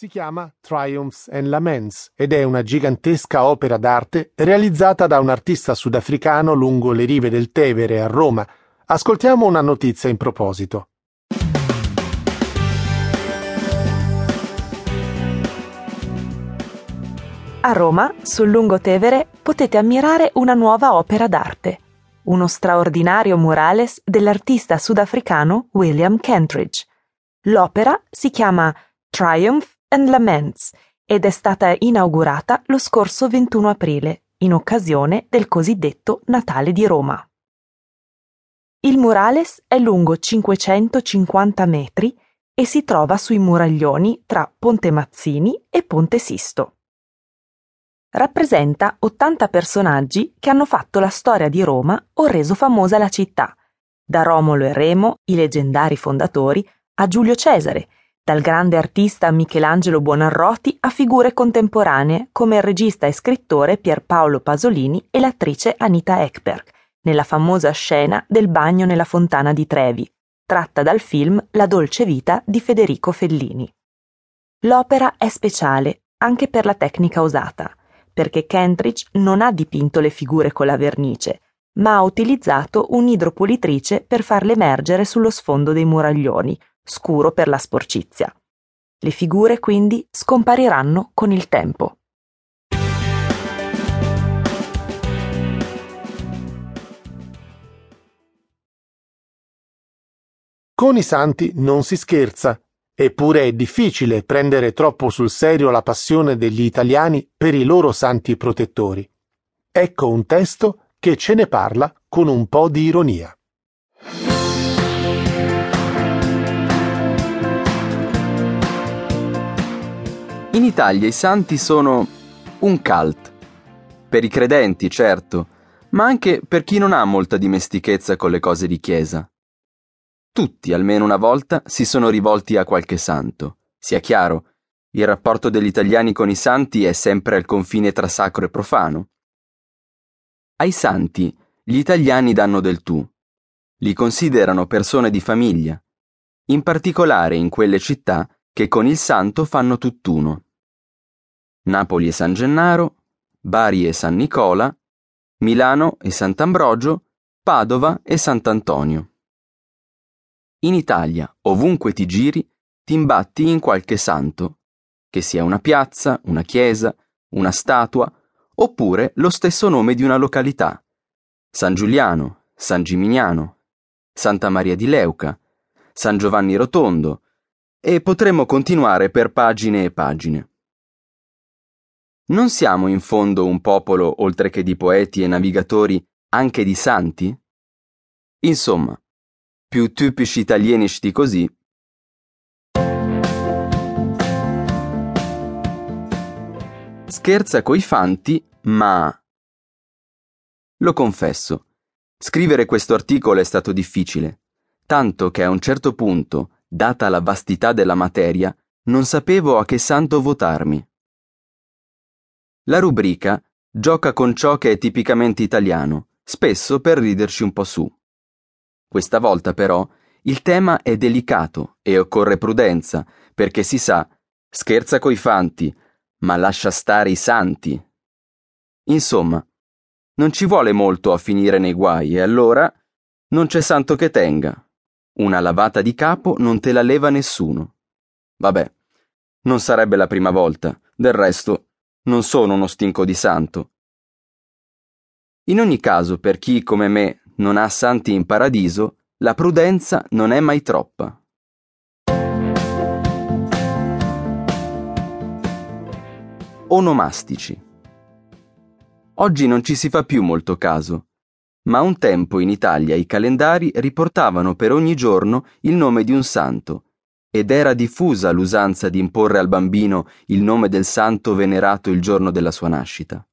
Si chiama Triumphs and Laments ed è una gigantesca opera d'arte realizzata da un artista sudafricano lungo le rive del Tevere a Roma. Ascoltiamo una notizia in proposito. A Roma, sul lungotevere, potete ammirare una nuova opera d'arte, uno straordinario murales dell'artista sudafricano William Kentridge. L'opera si chiama Triumph and Laments ed è stata inaugurata lo scorso 21 aprile, in occasione del cosiddetto Natale di Roma. Il murales è lungo 550 metri e si trova sui muraglioni tra Ponte Mazzini e Ponte Sisto. Rappresenta 80 personaggi che hanno fatto la storia di Roma o reso famosa la città, da Romolo e Remo, i leggendari fondatori, a Giulio Cesare, dal grande artista Michelangelo Buonarroti a figure contemporanee come il regista e scrittore Pierpaolo Pasolini e l'attrice Anita Ekberg, nella famosa scena del bagno nella fontana di Trevi, tratta dal film La dolce vita di Federico Fellini. L'opera è speciale anche per la tecnica usata, perché Kentridge non ha dipinto le figure con la vernice, ma ha utilizzato un'idropulitrice per farle emergere sullo sfondo dei muraglioni, scuro per la sporcizia. Le figure quindi scompariranno con il tempo. Con i santi non si scherza, eppure è difficile prendere troppo sul serio la passione degli italiani per i loro santi protettori. Ecco un testo che ce ne parla con un po' di ironia. In Italia i santi sono un cult. Per i credenti, certo, ma anche per chi non ha molta dimestichezza con le cose di chiesa. Tutti, almeno una volta, si sono rivolti a qualche santo. Sia chiaro, il rapporto degli italiani con i santi è sempre al confine tra sacro e profano. Ai santi gli italiani danno del tu. Li considerano persone di famiglia, in particolare in quelle città che con il santo fanno tutt'uno. Napoli e San Gennaro, Bari e San Nicola, Milano e Sant'Ambrogio, Padova e Sant'Antonio. In Italia, ovunque ti giri, ti imbatti in qualche santo, che sia una piazza, una chiesa, una statua, oppure lo stesso nome di una località. San Giuliano, San Gimignano, Santa Maria di Leuca, San Giovanni Rotondo, e potremmo continuare per pagine e pagine. Non siamo in fondo un popolo, oltre che di poeti e navigatori, anche di santi? Insomma, più tipici italienici di così. Scherza coi fanti, ma... Lo confesso, scrivere questo articolo è stato difficile, tanto che a un certo punto, data la vastità della materia, non sapevo a che santo votarmi. La rubrica gioca con ciò che è tipicamente italiano, spesso per riderci un po' su. Questa volta però il tema è delicato e occorre prudenza, perché si sa, scherza coi fanti, ma lascia stare i santi. Insomma, non ci vuole molto a finire nei guai e allora non c'è santo che tenga. Una lavata di capo non te la leva nessuno. Vabbè, non sarebbe la prima volta, del resto non sono uno stinco di santo. In ogni caso, per chi come me non ha santi in paradiso, la prudenza non è mai troppa. Onomastici. Oggi non ci si fa più molto caso, ma un tempo in Italia i calendari riportavano per ogni giorno il nome di un santo ed era diffusa l'usanza di imporre al bambino il nome del santo venerato il giorno della sua nascita.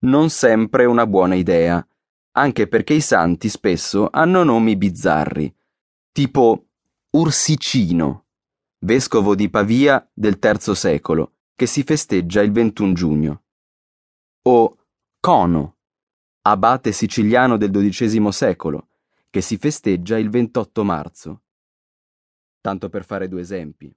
Non sempre una buona idea, anche perché i santi spesso hanno nomi bizzarri, tipo Ursicino, vescovo di Pavia del III secolo, che si festeggia il 21 giugno, o Cono, abate siciliano del XII secolo, che si festeggia il 28 marzo tanto per fare due esempi.